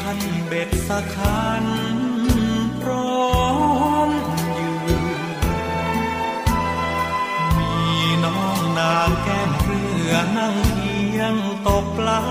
ขันเบ็ดสักขันพร้อมยืน มีน้องนางแก้มเรือนั่งเคียงตกปลา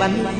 ลุ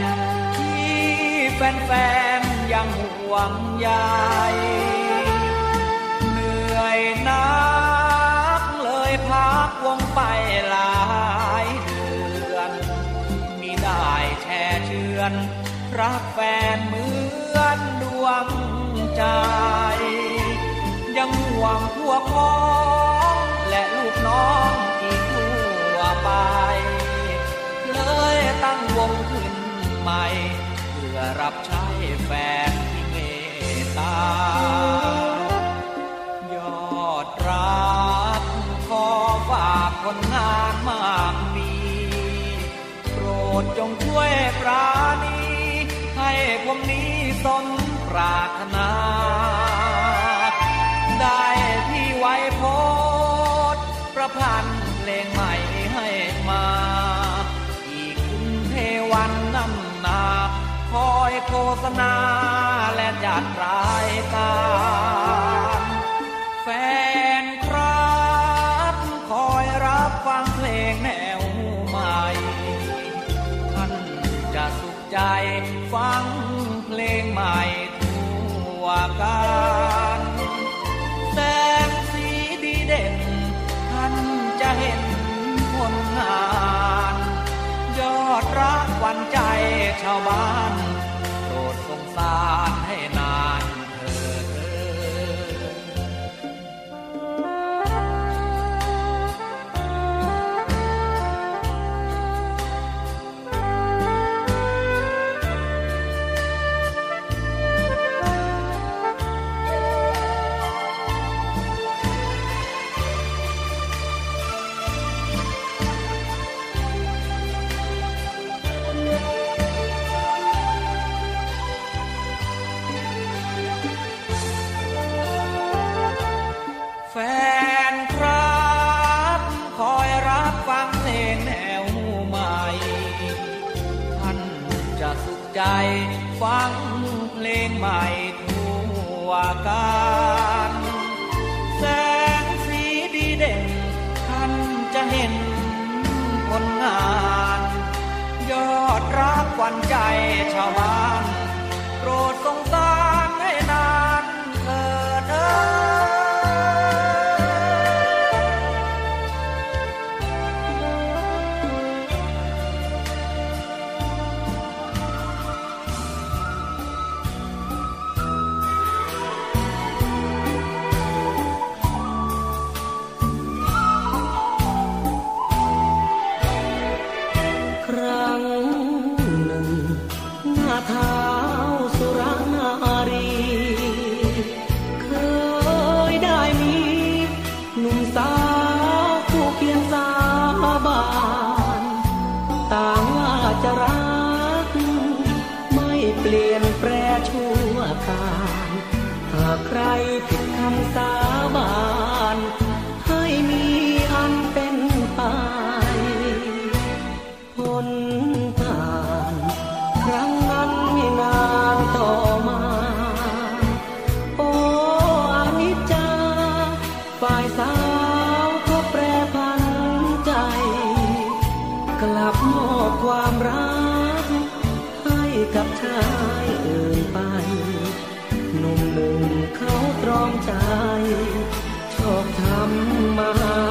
น ที่แฟนๆยังห่วงใยเหนื่อยนักเลยพักวงไปหลายเดือนมิได้แช่เชือน รักแฟนเหมือนดวงใจ ยังห่วงพวกพ้องและลูกน้องที่ทั่วไป เลยตั้งวงขึ้น ใหม่เพื่อรับใช้แฟนที่เมตตายอดรักขอฝากคนงานมากมีโปรดจงช่วยปราณีให้ผมนี้สนปรารถนา อยโฆษณาและจัดรายการแฟนครับคอยรับฟังเพลงแนวใหม่ ท่านจะสุขใจฟังเพลงใหม่ทั่วกันแสงสีดีเด่น ท่านจะเห็นผลงาน ยอดรักวันใจชาวบ้าน สงสารให้นาน อบความรัก ให้กับชายอื่นไปหนุ่มหนึ่งเขาตรอมใจ ชอบทำมา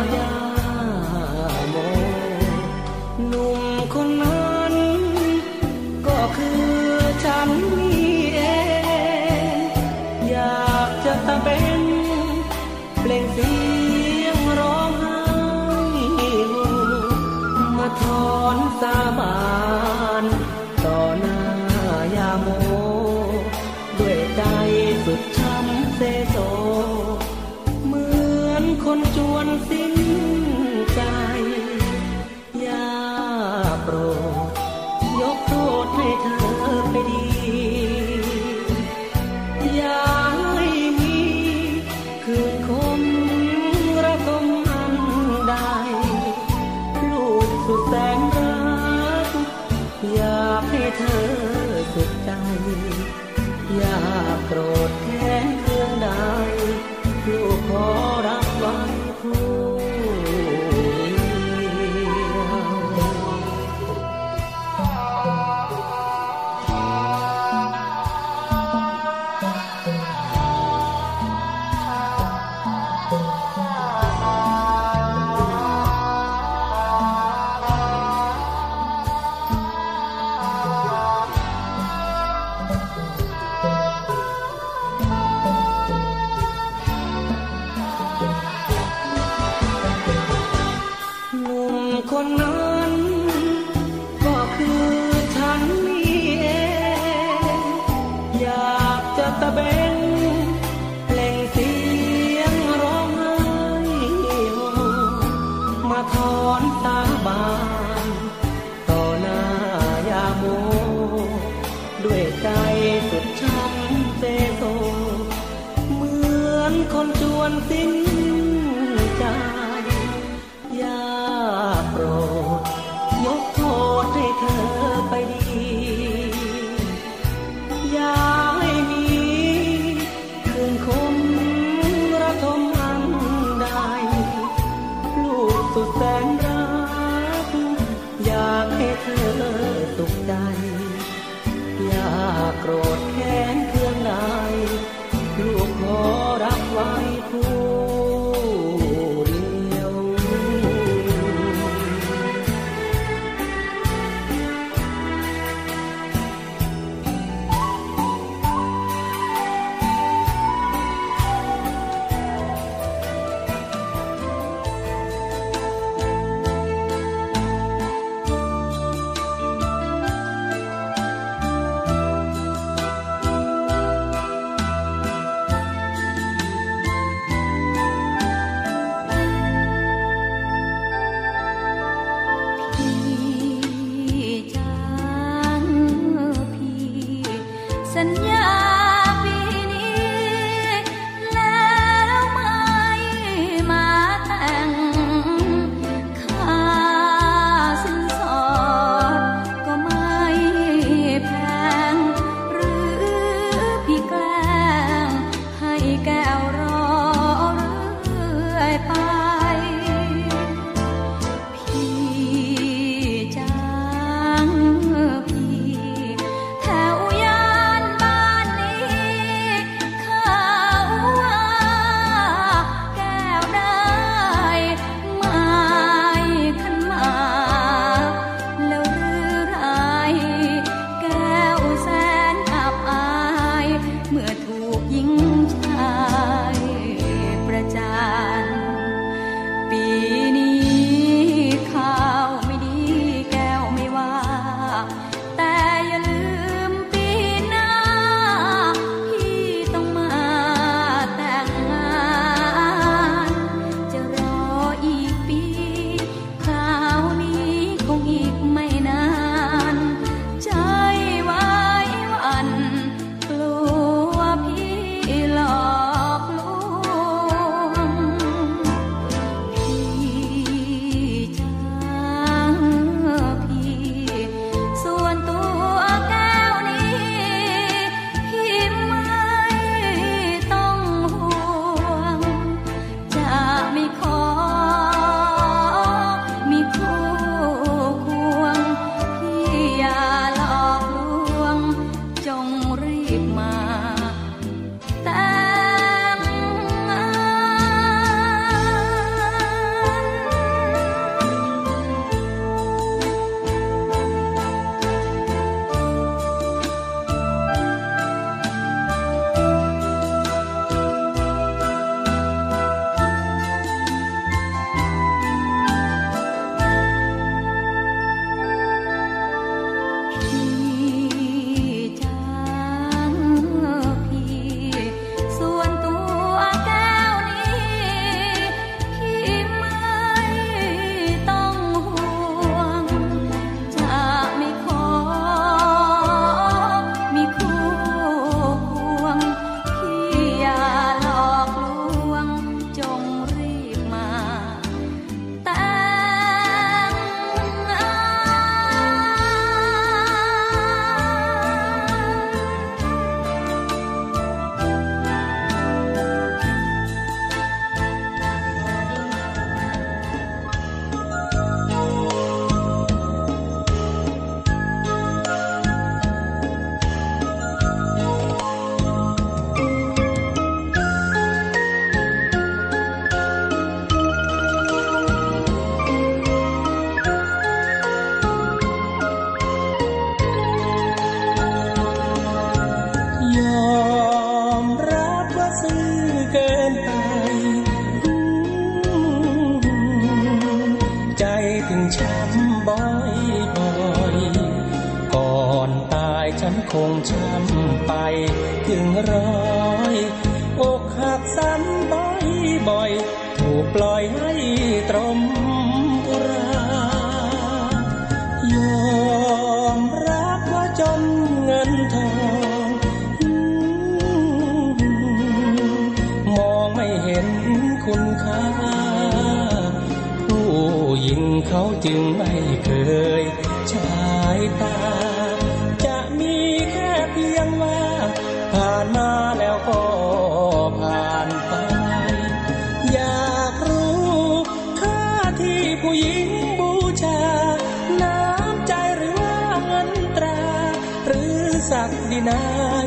ศักดินา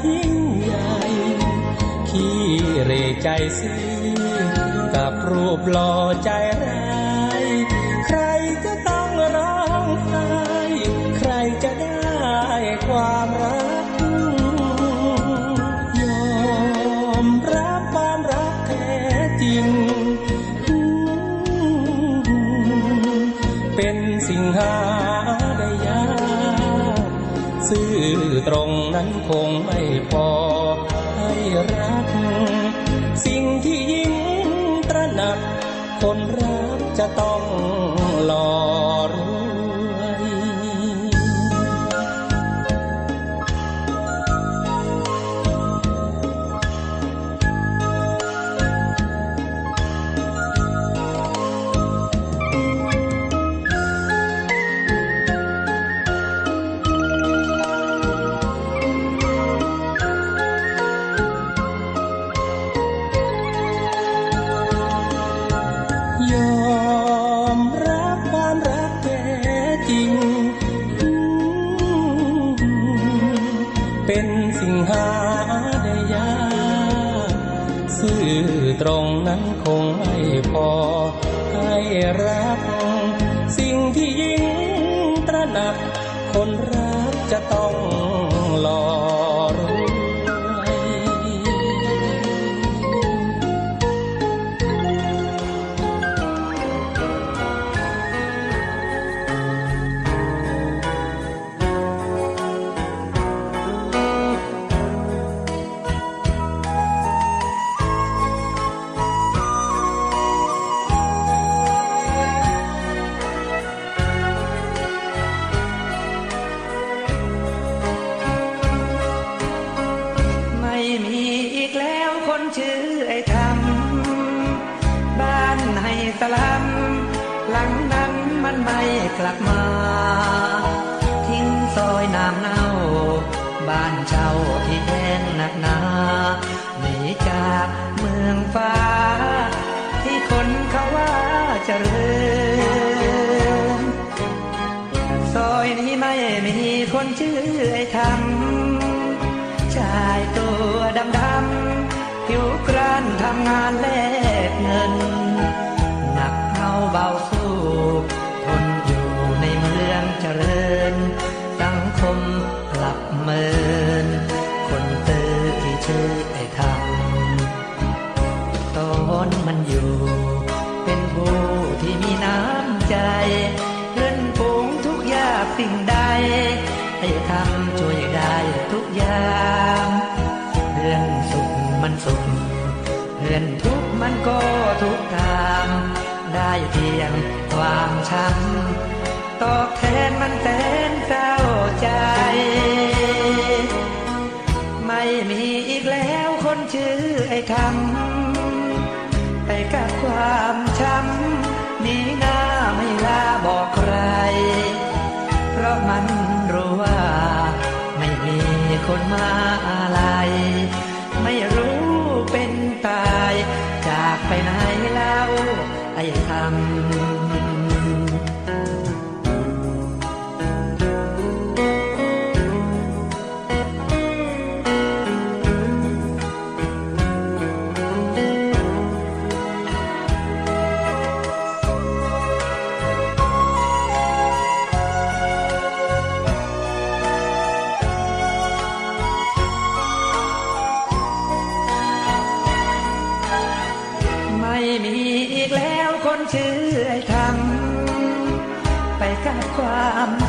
ยิ่งใหญ่ ขี้เรใจซื้อกับรูปหล่อใจร้าย คงไม่พอ ลับมา ทิ้งซอยน้ำเน่า บ้านเช่าที่แพงหนักหนาหนีจากเมืองฟ้า ที่คนเขาว่าเจริญซอยนี้ไม่มีคนชื่อไอ้ทำชายตัวดำดำๆผิวกรานทำงานแลกเงิน เมิน คนเตอที่ชื่อไอ้ทำตอนมันอยู่ เป็นผู้ที่มีน้ำใจเพื่อนฝูงทุกอยากสิ่งใด ให้ทำช่วยได้ทุกอย่างเพื่อนสุขมันสุขเพื่อนทุกข์มันก็ทุกข์ตามได้เพียงความช้ำตอบแทนมันแสนเศร้าใจ ชื่อไอ้ทำไปกับความช้ำนีหน้าไม่ลาบอกใคร เพราะมันรู้ว่า ไม่มีคนมาอะไร ไม่รู้เป็นตาย จากไปไหนแล้วไอ้ทำ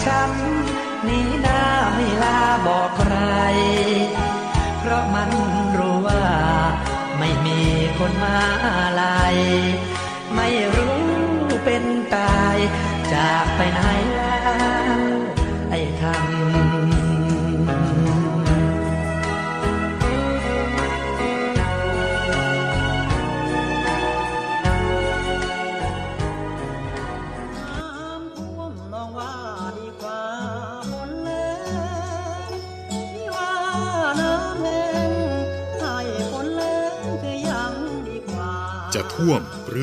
ช้ำนีหน้าไม่ลาบอกใคร เพราะมันรู้ว่า ไม่มีคนมาอะไร ไม่รู้เป็นตายจากไปไหน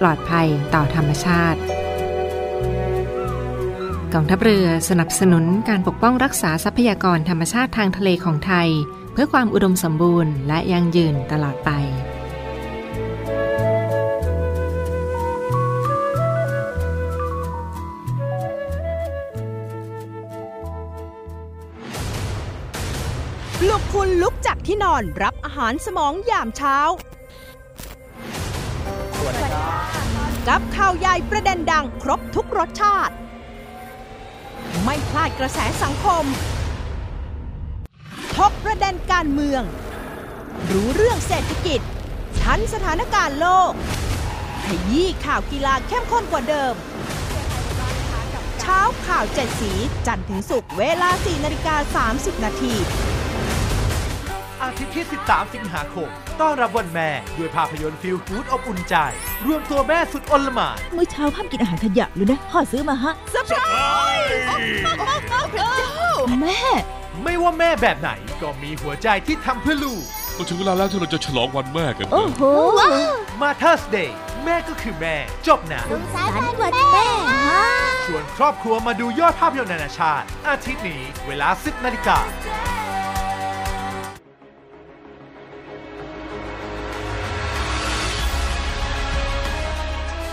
ปลอดภัยต่อธรรมชาติกองทัพเรือสนับสนุนการปกป้องรักษาทรัพยากรธรรมชาติทางทะเลของไทย เพื่อความอุดมสมบูรณ์และยั่งยืนตลอดไป ลุกคุณลุกจากที่นอนรับอาหารสมองยามเช้า กับข่าวใหญ่ประเด็นดังครบทุกรสชาติ ไม่พลาดกระแสสังคมทบประเด็นการเมือง รู้เรื่องเศรษฐกิจ ทันสถานการณ์โลกขยี้ข่าวกีฬาเข้มข้นกว่าเดิม เช้าข่าวเจ็ดสี จันทร์ถึงศุกร์เวลา 4 นาฬิกา 30 นาที อาทิตย์ที่ 13 สิงหาคม ต้อนรับวันแม่ ด้วยภาพยนตร์ feel good อบอุ่นใจ รวมตัวแม่สุดอลหม่านมื้อเช้าห้ามกินอาหารขยะเลยนะพ่อซื้อมาฮะเซอร์ไพรส์แม่ ไม่ว่าแม่แบบไหนก็มีหัวใจที่ทำเพื่อลูก ก็ถึงเวลาแล้วที่เราจะฉลองวันแม่กันโอ้นะโห Mother's Dayแม่ก็คือแม่ จบนะสารวันแม่ฮะชวนครอบครัวมาดูยอดภาพยนตร์นานาชาติ อาทิตย์นี้เวลา 10นาฬิกา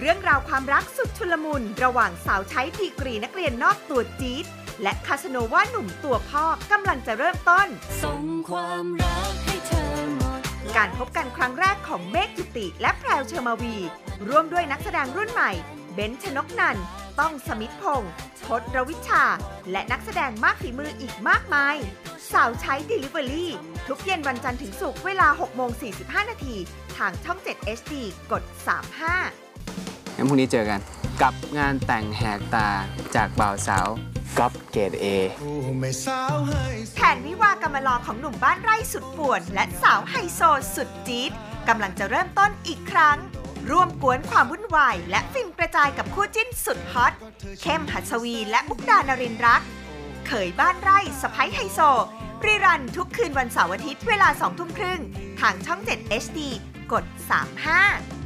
เรื่องราวความรักสุดชุลมุน ระหว่างสาวใช้ดีกรีนักเรียนนอกตัวจี๊ดและคาสโนว่าหนุ่มตัวพ่อกำลังจะเริ่มต้น ส่งความรักให้เธอหมด การพบกันครั้งแรกของเมฆจุติและแพรวเชอร์มาวี ร่วมด้วยนักแสดงรุ่นใหม่ เบนชนกนันท์ต้องสมิธพงศ์พศรวิชา และนักแสดงมากฝีมืออีกมากมาย สาวใช้ Delivery ทุกเย็นวันจันทร์ถึงศุกร์เวลา6โมง45 นาที ทางช่อง 7 HD กด 35 งั้นพรุ่งนี้เจอกัน กับงานแต่งแหกตาจากบ่าวสาวก๊อฟเกรดเอแผนวิวากรรมลอของหนุ่มบ้านไร่สุดป่วน และสาวไฮโซสุดจี๊ดกำลังจะเริ่มต้นอีกครั้ง ร่วมกวนความวุ่นวาย และฟินกระจายกับคู่จิ้นสุดฮอตเข้มหัสวีและมุกดานรินรัก เขยบ้านไร่สะพ้ยไฮโซรีรันทุกคืนวันเสาร์อาทิตย์เวลา2ทุ่มครึ่ง ทางช่อง 7 HD กด 35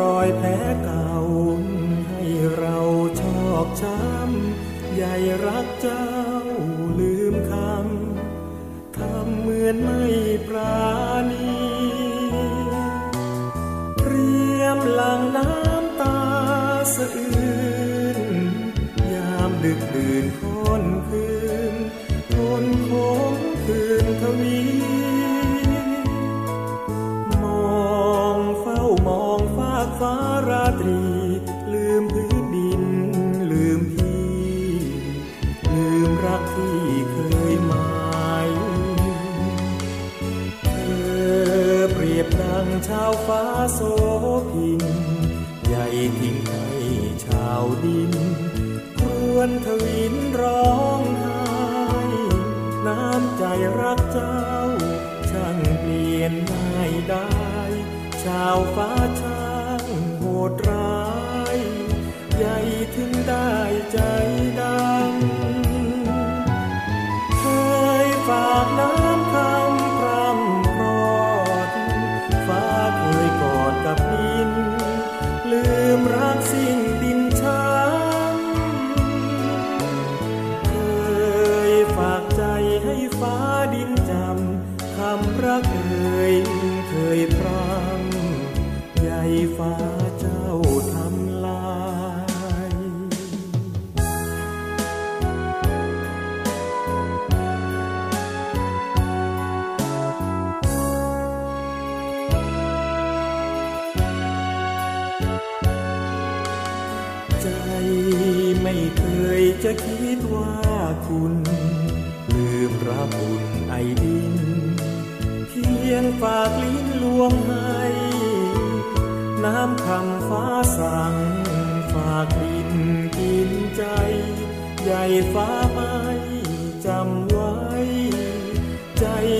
รอยแผล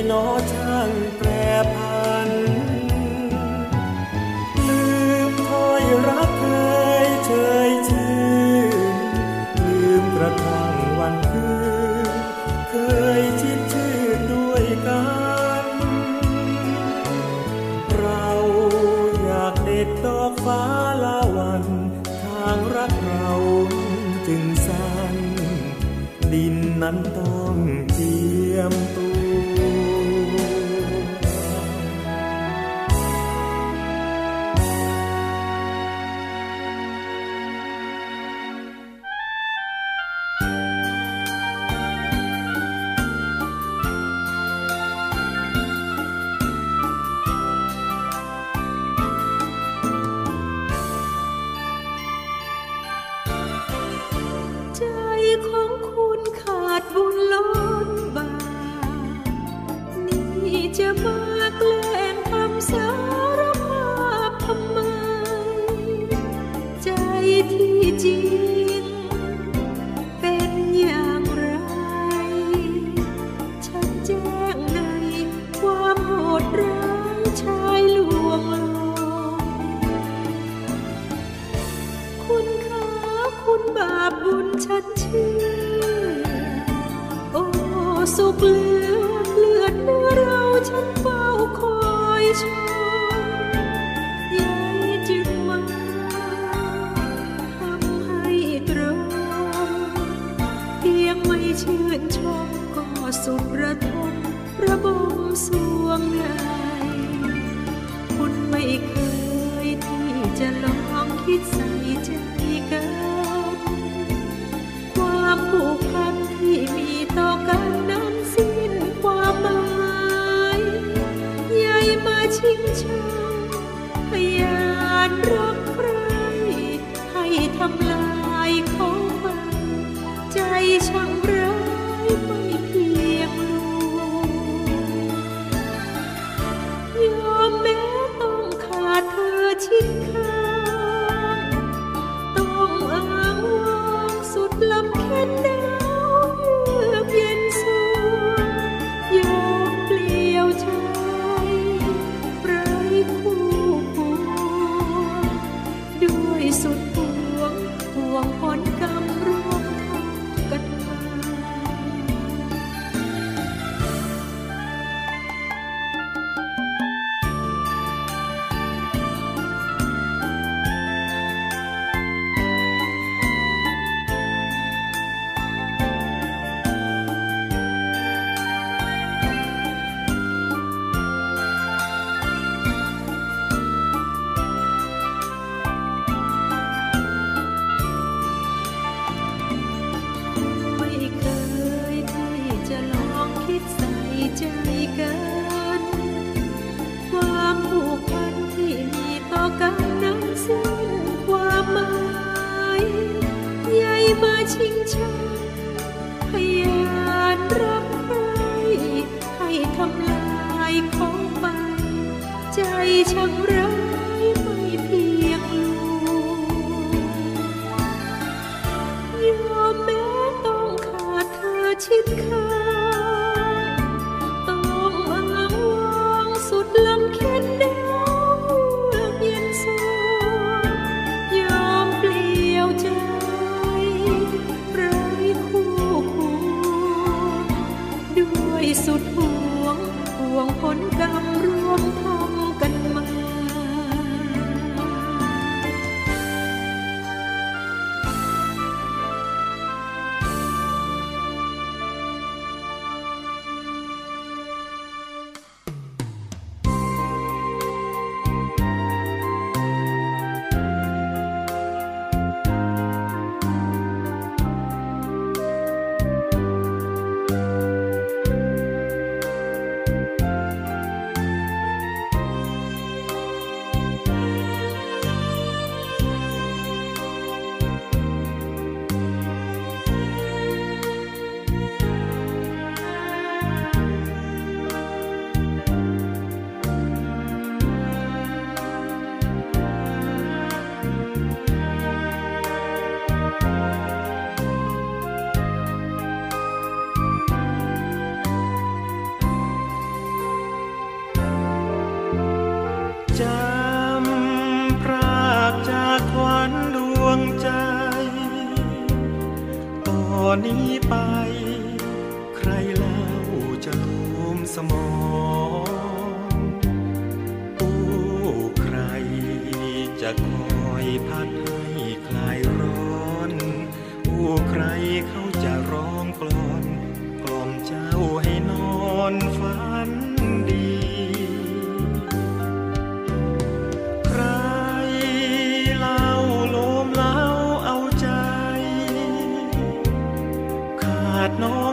no time. ข